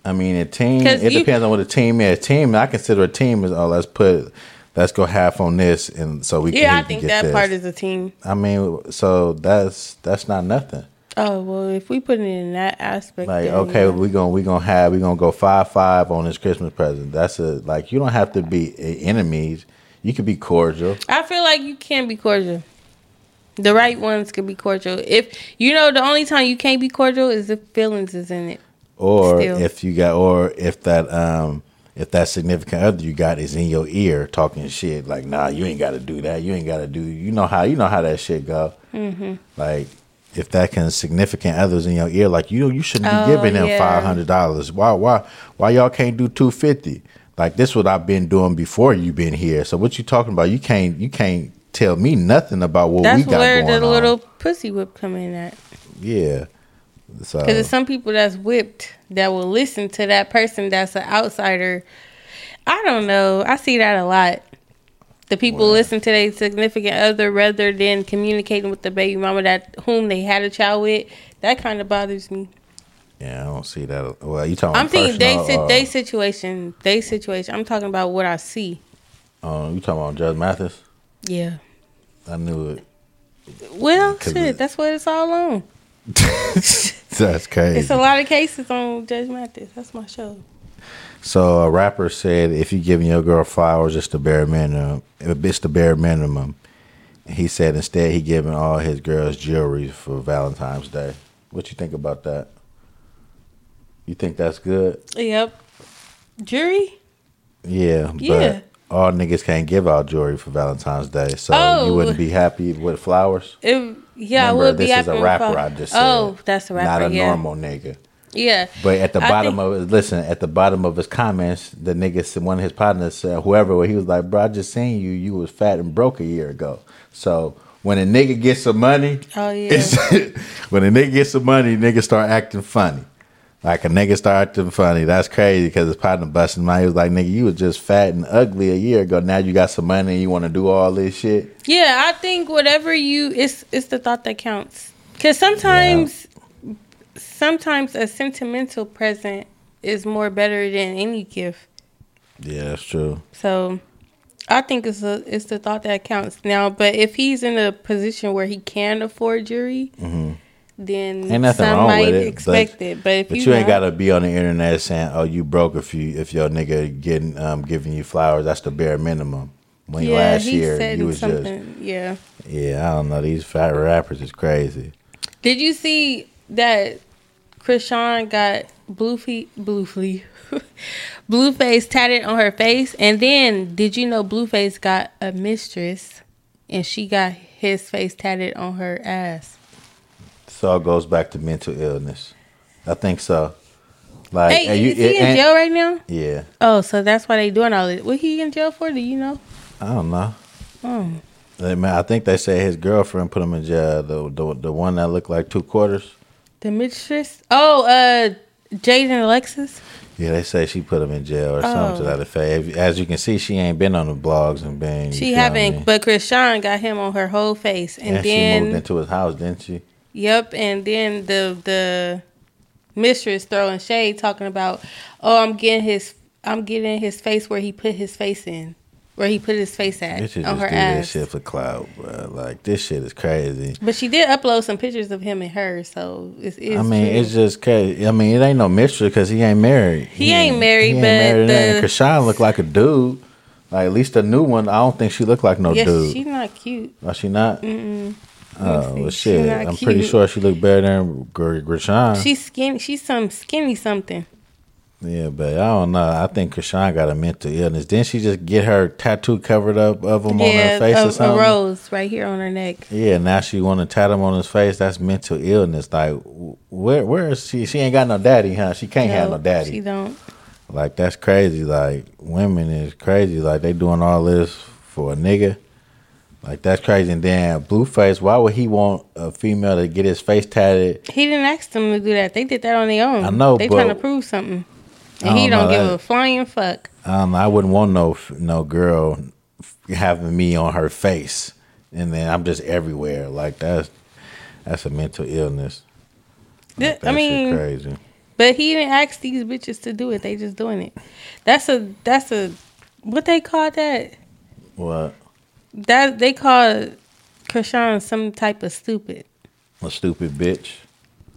I mean, a team. It
you-
depends on what a team is. A Team, I consider a team is oh, let's put, let's go half on this, and so we can.
Yeah,
he
I think
get
that
this.
part is a team.
I mean, so that's that's not nothing.
Oh well, if we put it in that aspect,
Like,
then,
okay,
yeah.
we gonna we gonna have we gonna go five five on this Christmas present. That's a like you don't have to be enemies. You could be cordial.
I feel like you can be cordial. The right ones can be cordial. If you know, the only time you can't be cordial is if feelings is in it.
or
Still.
if you got or if that um if that significant other you got is in your ear talking shit like nah you ain't got to do that you ain't got to do you know how you know how that shit go
Mm-hmm.
like if that can significant others in your ear like you you shouldn't be
Oh,
giving them
yeah.
five hundred dollars why why why y'all can't do two fifty like this what I've been doing before you've been here so what you talking about you can't you can't tell me nothing about what
That's
we got
where
going
the
on
little pussy whip come in at.
yeah so
Because it's some people that's whipped that will listen to that person that's an outsider. I don't know. I see that a lot. The people listen to their significant other rather than communicating with the baby mama that whom they had a child with. That kind of bothers me.
yeah I don't see that well you talking
I'm thinking they
personal,
sit
or-
they situation they situation. I'm talking about what I see.
Um, you talking about Judge Mathis?
Yeah.
I knew it.
Well, shit,
it-
that's what it's all on.
That's crazy.
It's a lot of cases on Judge Mathis. That's my show.
So a rapper said, if you giving your girl flowers, it's the bare minimum. It's the bare minimum. He said instead he giving all his girls jewelry for Valentine's Day. What you think about that? You think that's good?
Yep. Jury?
Yeah, but
Yeah.
all niggas can't give out jewelry for Valentine's Day. So
Oh.
you wouldn't be happy with flowers?
It, yeah,
Remember,
I would be
this is a rapper I just said.
Oh, that's a rapper.
Not a
yeah.
normal nigga.
Yeah.
But at the
I
bottom
think-
of it, listen, at the bottom of his comments, the nigga, said- one of his partners, said, whoever, he was like, bro, I just seen you. You was fat and broke a year ago. So when a nigga gets some money,
Oh, yeah.
when a nigga gets some money, nigga start acting funny. Like a nigga start acting funny. That's crazy because his partner busting out. He was like, nigga, you was just fat and ugly a year ago. Now you got some money and you want to do all this shit.
Yeah, I think whatever you it's it's the thought that counts. Cuz sometimes sometimes a sentimental present is more better than any gift.
Yeah, that's true.
So I think it's a, it's the thought that counts now. But if he's in a position where he can afford jewelry, then
Mm-hmm. Ain't nothing
some
wrong
might
with it,
expect
but-
it. But if
But
you,
you, ain't gotta be on the internet saying, "Oh, you broke if you if your nigga getting um giving you flowers." That's the bare minimum. When
yeah,
last year you was just
yeah.
yeah, I don't know. These fat rappers is crazy.
Did you see that Chrisean got blue feet, blue flea, Blueface tatted on her face? And then did you know Blueface got a mistress and she got his face tatted on her ass?
So it goes back to mental illness. I think so. Like,
Hey,
you-
is he in jail right now?
Yeah,
Oh, so that's why they doing all this. What he in jail for? Do you know?
I don't know.
Oh,
I think they say his girlfriend put him in jail. The the the one that looked like two quarters.
The mistress. Oh, uh, Jaidyn Alexis.
Yeah, they say she put him in jail or something to
Oh.
that effect. As you can see, she ain't been on the blogs and been.
She haven't,
me?
but Chrisean got him on her whole face, and,
And, she
then
moved into his house, didn't she?
Yep, and then the the mistress throwing shade, talking about, oh, I'm getting his, I'm getting his face where he put his face in, where he put his face at
They
on her
do this
ass.
shit for clout, bro. Like this shit is crazy.
But she did upload some pictures of him and her, so it's. it's
I mean,
true.
it's just crazy. I mean, it ain't no mystery because he ain't married.
He ain't married,
he ain't
but
and
the-
Chrisean look like a dude. Like at least the new one, I don't think she look like no
yes,
dude.
she's not cute.
Oh, she not?
Mm-mm.
Oh, well, shit. I'm pretty sure she look better than Chrisean.
She's skinny. She's some skinny something.
Yeah, but I don't know. I think Chrisean got a mental illness. Didn't she just get her tattoo covered up of him on her face
a,
or
a
something?
rose right here on her neck.
Yeah, now she want to tat him on his face. That's mental illness. Like, where where is she? She ain't got no daddy, huh? She can't have no daddy.
She don't.
Like that's crazy. Like women is crazy. Like they doing all this for a nigga. Like that's crazy. And then Blueface, why would he want a female to get his face tatted?
He didn't ask them to do that. They did that on their own.
I know,
They trying to prove something, and he
don't
give
that.
a flying fuck.
Um, I wouldn't want no no girl having me on her face, and then I'm just everywhere. Like that's that's a mental illness. Like, that
I mean,
crazy.
but he didn't ask these bitches to do it. They just doing it. That's a that's a what they call that.
What
That they call Chrisean some type of stupid.
a stupid bitch.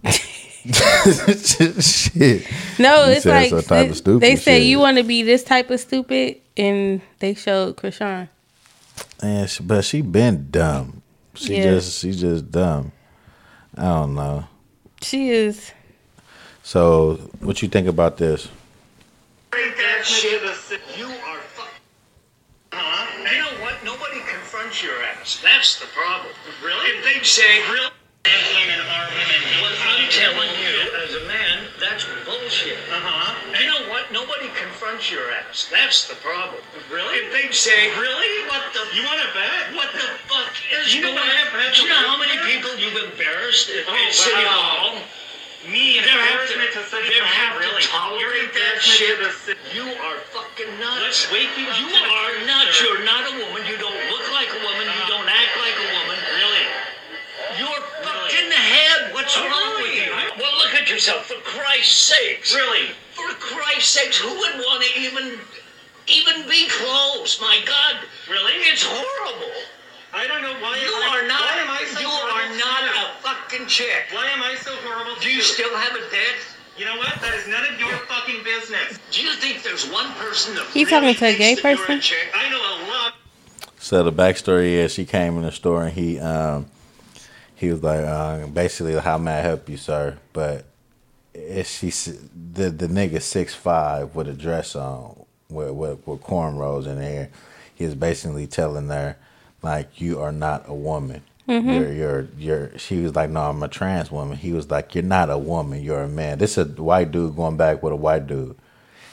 shit.
No,
You
it's
said
like
some type of
they-
stupid
they say you want to be this type of stupid, and they showed Chrisean.
And she, but she been dumb. She
Yeah.
just she just dumb. I don't know.
She is.
So what you think about this?
that shit. You are fuck. Huh? You know what? Nobody confronts your ass. That's the problem. Really? If they say, real women are women. Well, I'm telling you, as a man, that's bullshit. Uh huh. You know what? Nobody confronts your ass. That's the problem. Really? If they say, really? What the? You want to bet? What the fuck is
You
going
what I have
on? Do you know how many people you've embarrassed at,
Oh,
at City
wow.
Hall?
Me and
have to,
to City Hall,
have
really.
to tolerate that shit. You are fucking nuts.
Let's wake you up
You are nuts. You're not a woman. What's wrong with you? Well, look at yourself. For Christ's sakes.
Really?
For Christ's sakes, who would want to even, even be close? My God.
Really?
It's horrible.
I don't know why.
You
I,
are not.
Why am I so
You
horrible
are not
you?
a fucking chick.
Why am I so horrible?
Do you
to
still have a dick?
You know what? That is none of your fucking business.
Do you think there's one person that
He
really
talking to a gay person?
chick?
I know a lot.
So the backstory is she came in the store and he um he was like uh, basically how may I help you, sir? But if she the the nigga six five with a dress on with with, with cornrows in hair, he was basically telling her like you are not a woman. You're you're you're. She was like, no, I'm a trans woman. He was like, you're not a woman. You're a man. This is a white dude going back with a white dude.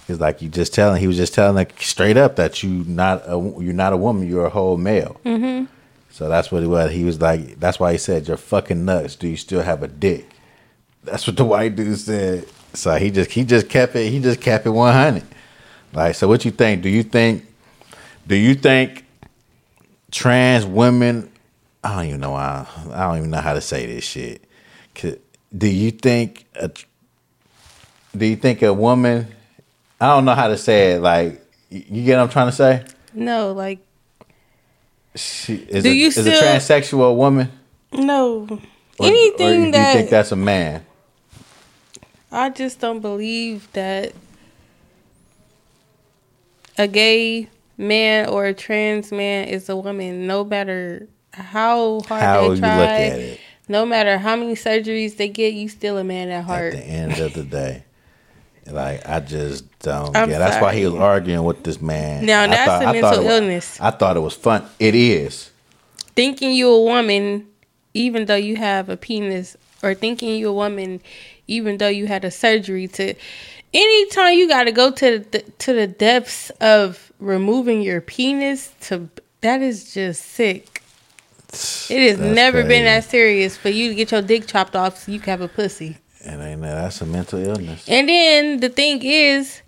He's like, you just telling. He was just telling like straight up that you not a you're not a woman. You're a whole male. Mm-hmm. So that's what he was. He was like, that's why he said, you're fucking nuts. Do you still have a dick? That's what the white dude said. So he just he just kept it. He just kept it one hundred. Like, so what you think? Do you think? Do you think trans women? I don't even know. Why, I don't even know how to say this shit. Do you think? A, do you think a woman? I don't know how to say it. Like, you get what I'm trying to say?
No, like
She, is
Do
a,
you
is a transsexual woman?
no.
Or-
Anything
or you
that
think that's a man?
I just don't believe that a gay man or a trans man is a woman, no matter how hard
How
they
you
try,
look at it
no matter how many surgeries they get, you still a man at heart.
at the end of the day. Like I just don't
I'm
get. That's why he was arguing with this man.
Now,
I
that's a
I
mental
it was-
illness.
I thought it was fun. It is.
Thinking you a woman, even though you have a penis, or thinking you a woman, even though you had a surgery to. Anytime you got to go to the to the depths of removing your penis, to that is just sick. It has
That's
never been that serious for you to get your dick chopped off so you can have a pussy.
And ain't that that's a mental illness.
And then the thing is,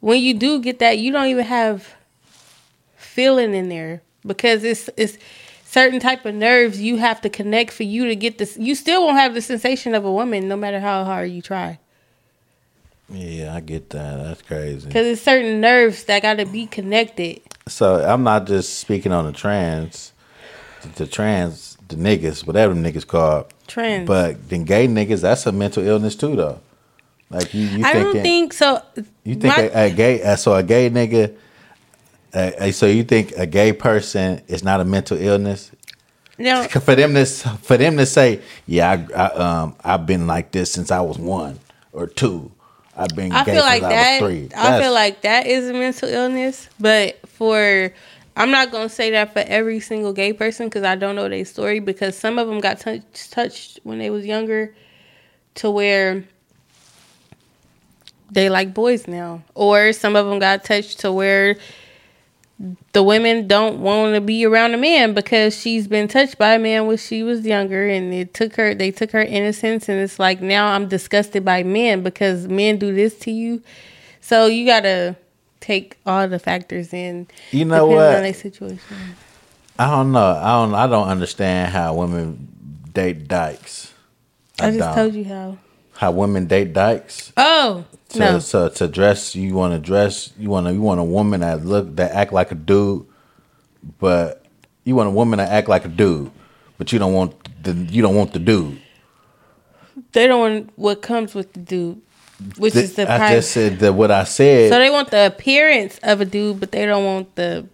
when you do get that, you don't even have feeling in there because it's it's certain type of nerves you have to connect for you to get this. You still won't have the sensation of a woman no matter how hard you try
Yeah, I get that. That's crazy.
because it's certain nerves that got to be connected.
So I'm not just speaking on the trans, the, the trans, the niggas, whatever them niggas called.
Trans.
But then gay niggas, that's a mental illness too, though. Like you, you
I
thinking,
don't think so.
you think
my-
a, a gay, so a gay nigga, uh, uh, so you think a gay person is not a mental illness?
no,
For them to for them to say, yeah, I, I um I've been like this since I was one or two. I've been
I
gay
feel
since
like
I
that.
three.
I feel like that is a mental illness, but for I'm not gonna say that for every single gay person because I don't know their story because some of them got touched when they was younger, to where they like boys now, or some of them got touched to where the women don't want to be around a man because she's been touched by a man when she was younger and it took her they took her innocence and it's like now I'm disgusted by men because men do this to you. So you got to take all the factors in
You know what?
on situation.
I don't know. I don't. I don't understand how women date dykes.
I, just
don't.
told you how.
how women date dykes.
Oh,
To,
no.
so to dress, you want to dress. You want to. You want a woman that look that act like a dude, but you want a woman that act like a dude, but you don't want the. You don't want the dude.
They don't want what comes with the dude, which is the
I just said that what I said.
So they want the appearance of a dude, but they don't want the.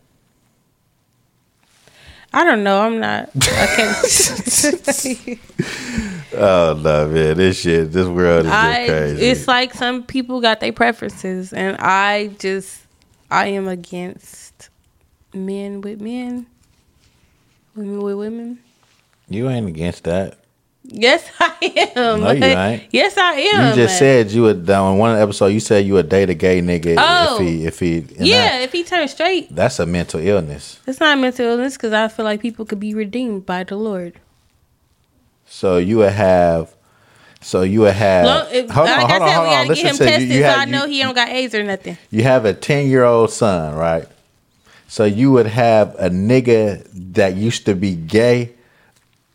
I don't know. I'm not. I can't.
oh no, man! This shit, this world is
I.
crazy.
It's like some people got their preferences, and I just, I am against men with men, women with women.
you ain't against that.
Yes, I am.
No, you ain't.
Yes, I am.
You just said you would on one episode. You said you would date a gay nigga
Oh.
if he if he.
Yeah,
that-
if he turns straight,
that's a mental illness.
it's not mental illness because I feel like people could be redeemed by the Lord.
So you would have. So you would have.
Long, if,
hold on,
like
hold
I
on,
said,
hold on.
gotta get him tested
you. You
so
have-
I know
you-
he don't got AIDS or nothing.
you have a 10 year old son, right? So you would have a nigga that used to be gay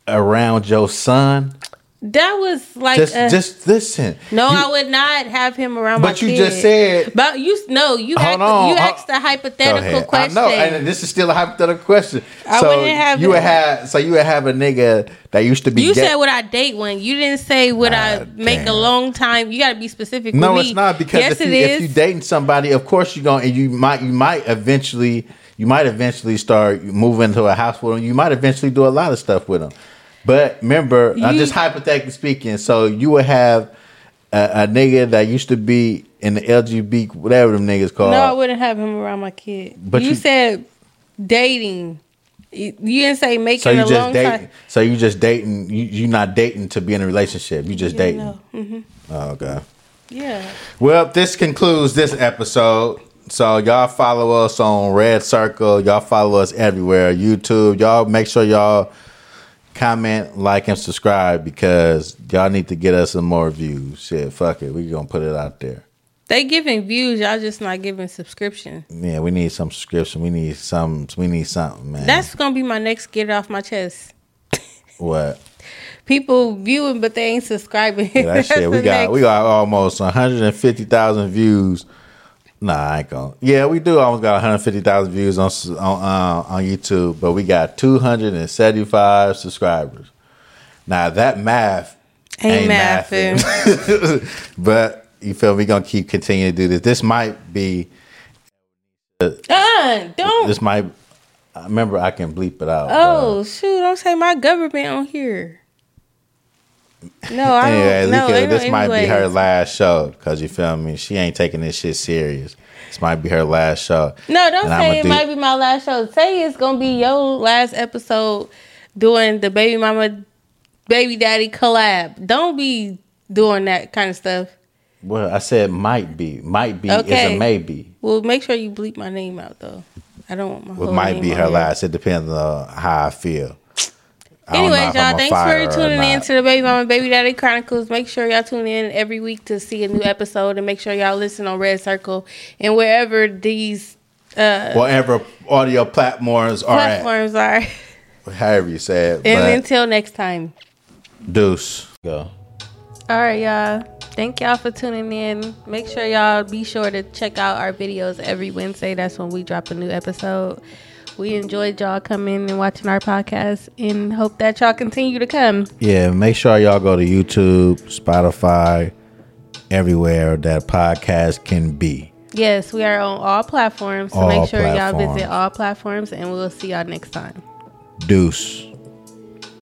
around your son.
That was like
Just
a-
just listen.
no,
You-
I would not have him around my
But you
kid.
just said
But you no, you asked,
on,
you asked a hypothetical question.
I know, and this is still a hypothetical question.
I
so
wouldn't have
you would have so you would have a nigga that used to be
you
gay-
said would I date one? You didn't say would I make a long time. You got to be specific.
No, it's
me.
not because
yes,
if you if you dating somebody, of course you're going and you might you might eventually you might eventually start moving to a house with them. You might eventually do a lot of stuff with them. But remember, I'm just hypothetically speaking. So you would have a, a nigga that used to be in the LGBT whatever them niggas called.
no, I wouldn't have him around my kid.
But
you,
you-
said dating. You didn't say making
so you
a
just
long
dating.
time.
So you just dating. You you not dating to be in a relationship. You just
Yeah,
dating.
no. Mhm.
Oh, okay.
Yeah.
Well, this concludes this episode. So y'all follow us on Red Circle. Y'all follow us everywhere. YouTube. Y'all make sure y'all comment, like, and subscribe because y'all need to get us some more views. Shit, fuck it. We gonna put it out there.
They giving views, y'all just not giving subscription.
Yeah, we need some subscription. We need some. We need something, man.
That's gonna be my next get it off my chest.
what.
People viewing, but they ain't subscribing.
Yeah, that shit. We got
next-
we got almost 150,000 views. Nah, I ain't gonna. Yeah, we do almost got 150,000 views on on uh, on YouTube, but we got 275 subscribers. Now that math
Ain't
mathing. but you feel me? Gonna keep continuing to do this. This might be.
Uh, don't.
This might. I Remember, I can bleep it out.
Oh shoot! Don't say my government on here. No, I don't.
Anyway,
no,
Lika, this might be her last show because you feel me. She ain't taking this shit serious. This might be her last show.
No, don't
And
say it
do-
might be my last show. Say it's gonna be your last episode doing the baby mama, baby daddy collab. Don't be doing that kind of stuff.
Well, I said might be. Might be is a maybe.
Well, make sure you bleep my name out though. I don't want my.
Well,
whole
might be her
here.
last. It depends on how I feel.
Anyways, y'all, thanks for tuning in to the Baby Mama Baby Daddy Chronicles. Make sure y'all tune in every week to see a new episode, and make sure y'all listen on Red Circle and wherever these uh,
Whatever audio platforms are
platforms are.
however you say it.
And until next time.
deuce. Go.
All right, y'all. Thank y'all for tuning in. Make sure y'all be sure to check out our videos every Wednesday. That's when we drop a new episode. We enjoyed y'all coming and watching our podcast and hope that y'all continue to come.
Yeah, make sure y'all go to YouTube, Spotify, everywhere that podcast can be.
Yes, we are on all platforms. So
All
make sure y'all visit all platforms and we'll see y'all next time.
Deuce.